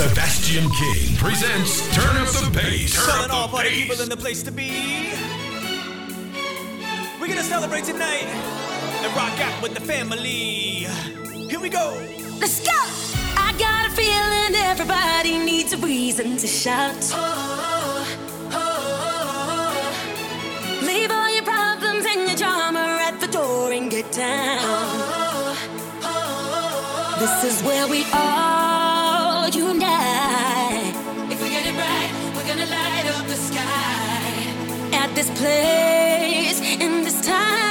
Sebastian King presents Turn Up the Bass. Turn Calling all Up the party people Bass. in the place to be. We're gonna celebrate tonight and rock out with the family. Here we go. Let's go! I got a feeling everybody needs a reason to shout. Oh, oh, oh. Leave all your problems and your drama at the door and get down. This is where we all this place, in this time.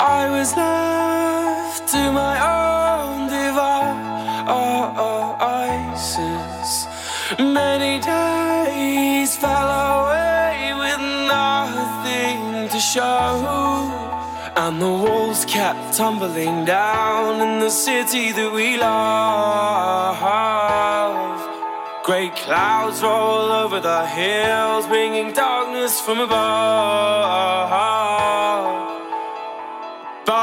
I was left to my own devices. Many days fell away with nothing to show. And the walls kept tumbling down in the city that we love. Great clouds roll over the hills, bringing darkness from above.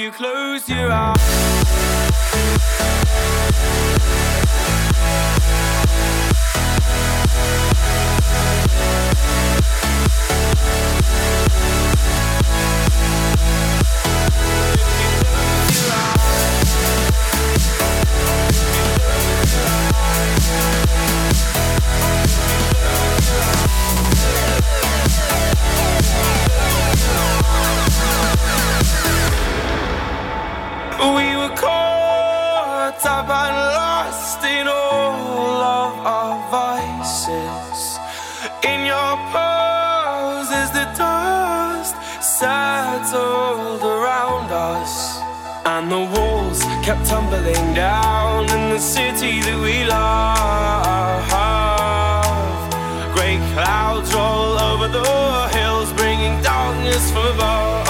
you close your eyes. We were caught up and lost in all of our vices. In your pose as the dust settled around us, and the walls kept tumbling down in the city that we love. Great clouds roll over the hills, bringing darkness from above.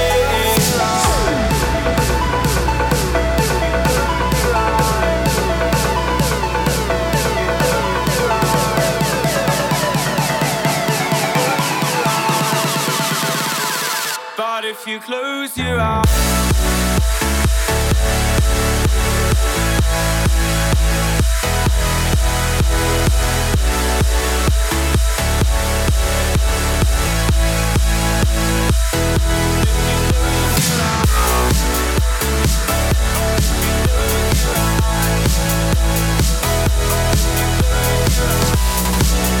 if you close your eyes. We'll.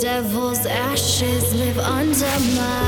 Devil's ashes live under my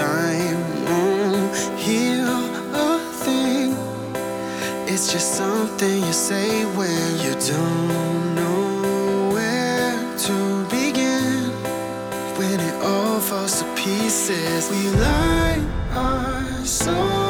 time. Mm, heal a thing. It's just something you say when you don't know where to begin. When it all falls to pieces, we lie our souls.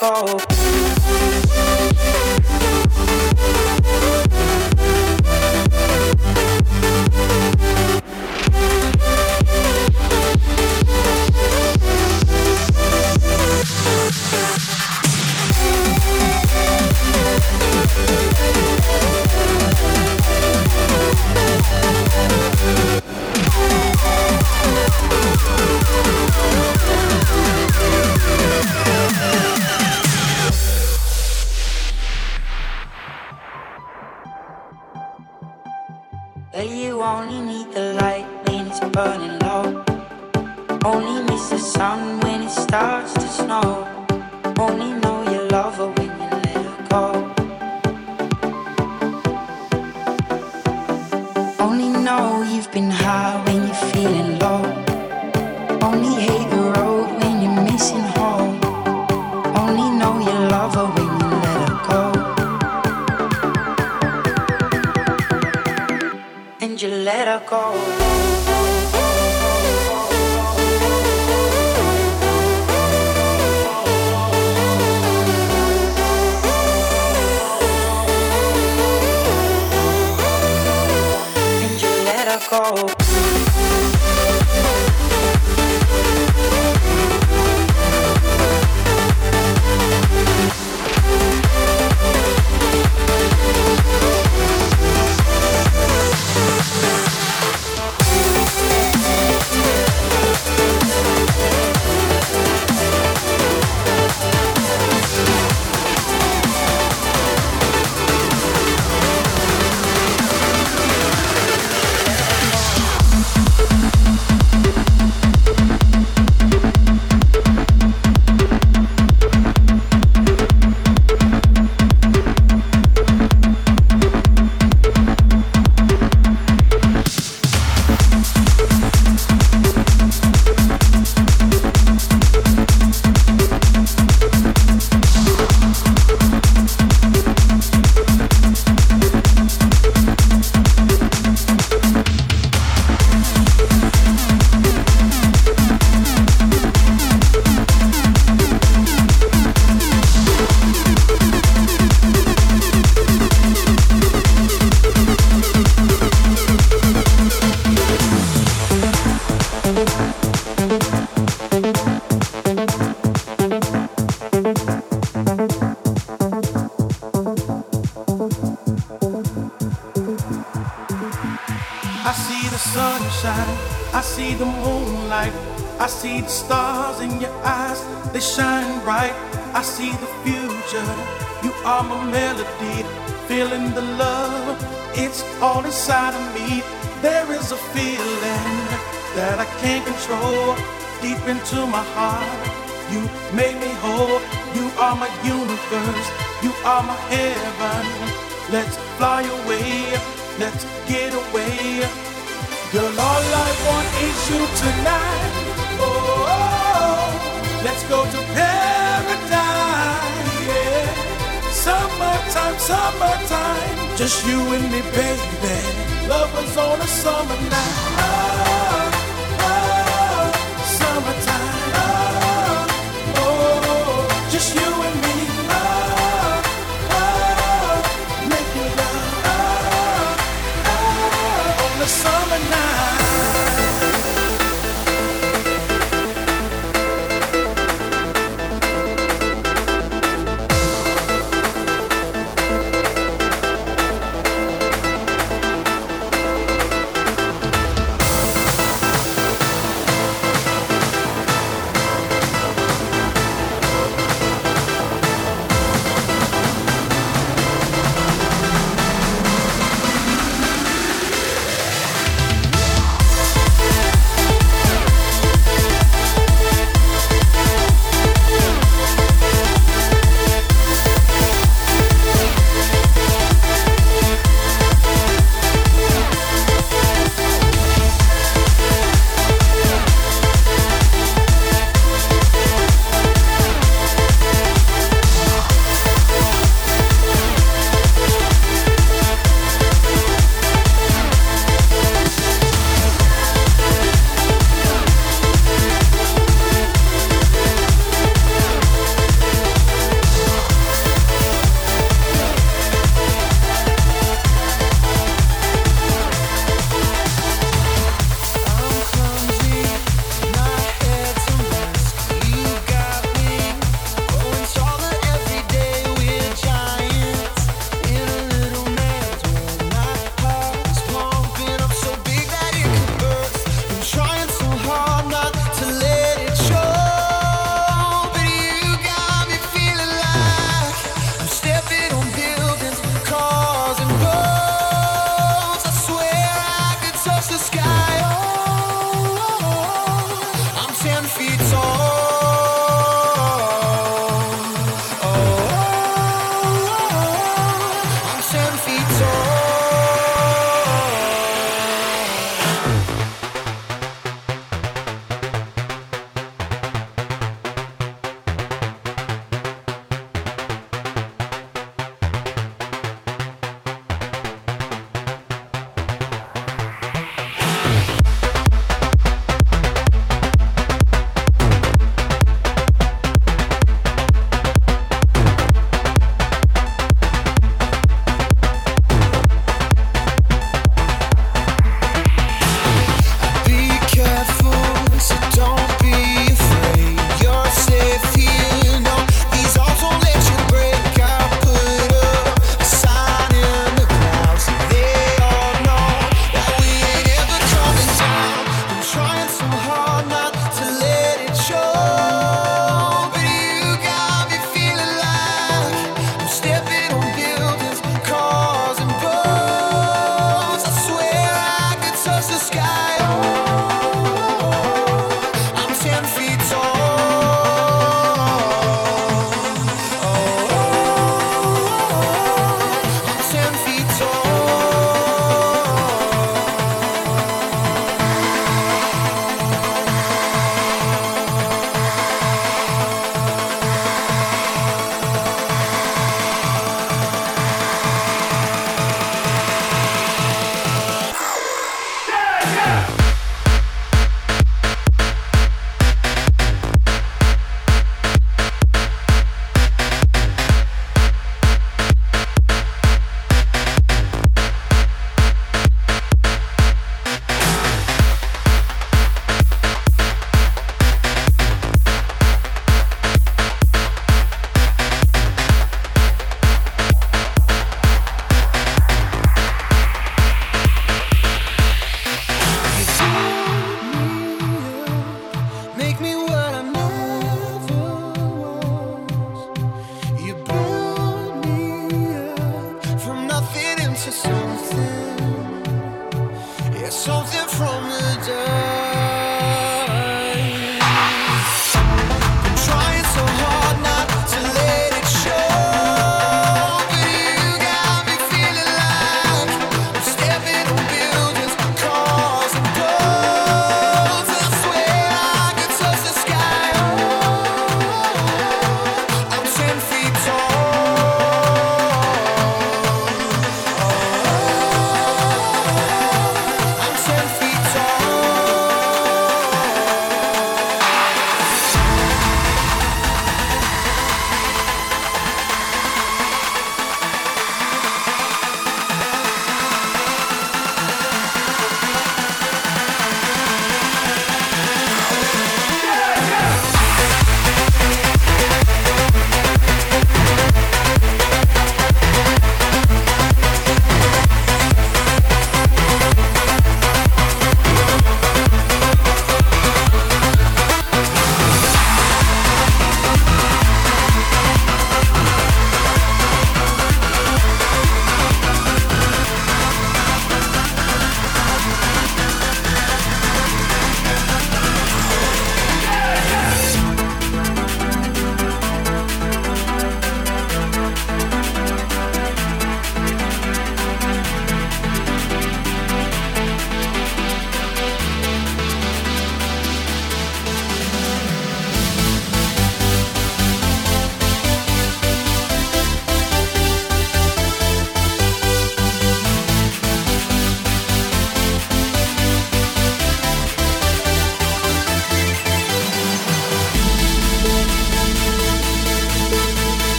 go. oh. You made me whole. You are my universe. You are my heaven. Let's fly away. Let's get away. Girl, all I want is you tonight. Oh, oh, oh. let's go to paradise. Yeah. Summertime, summertime. Just you and me, baby. Lovers on a summer night.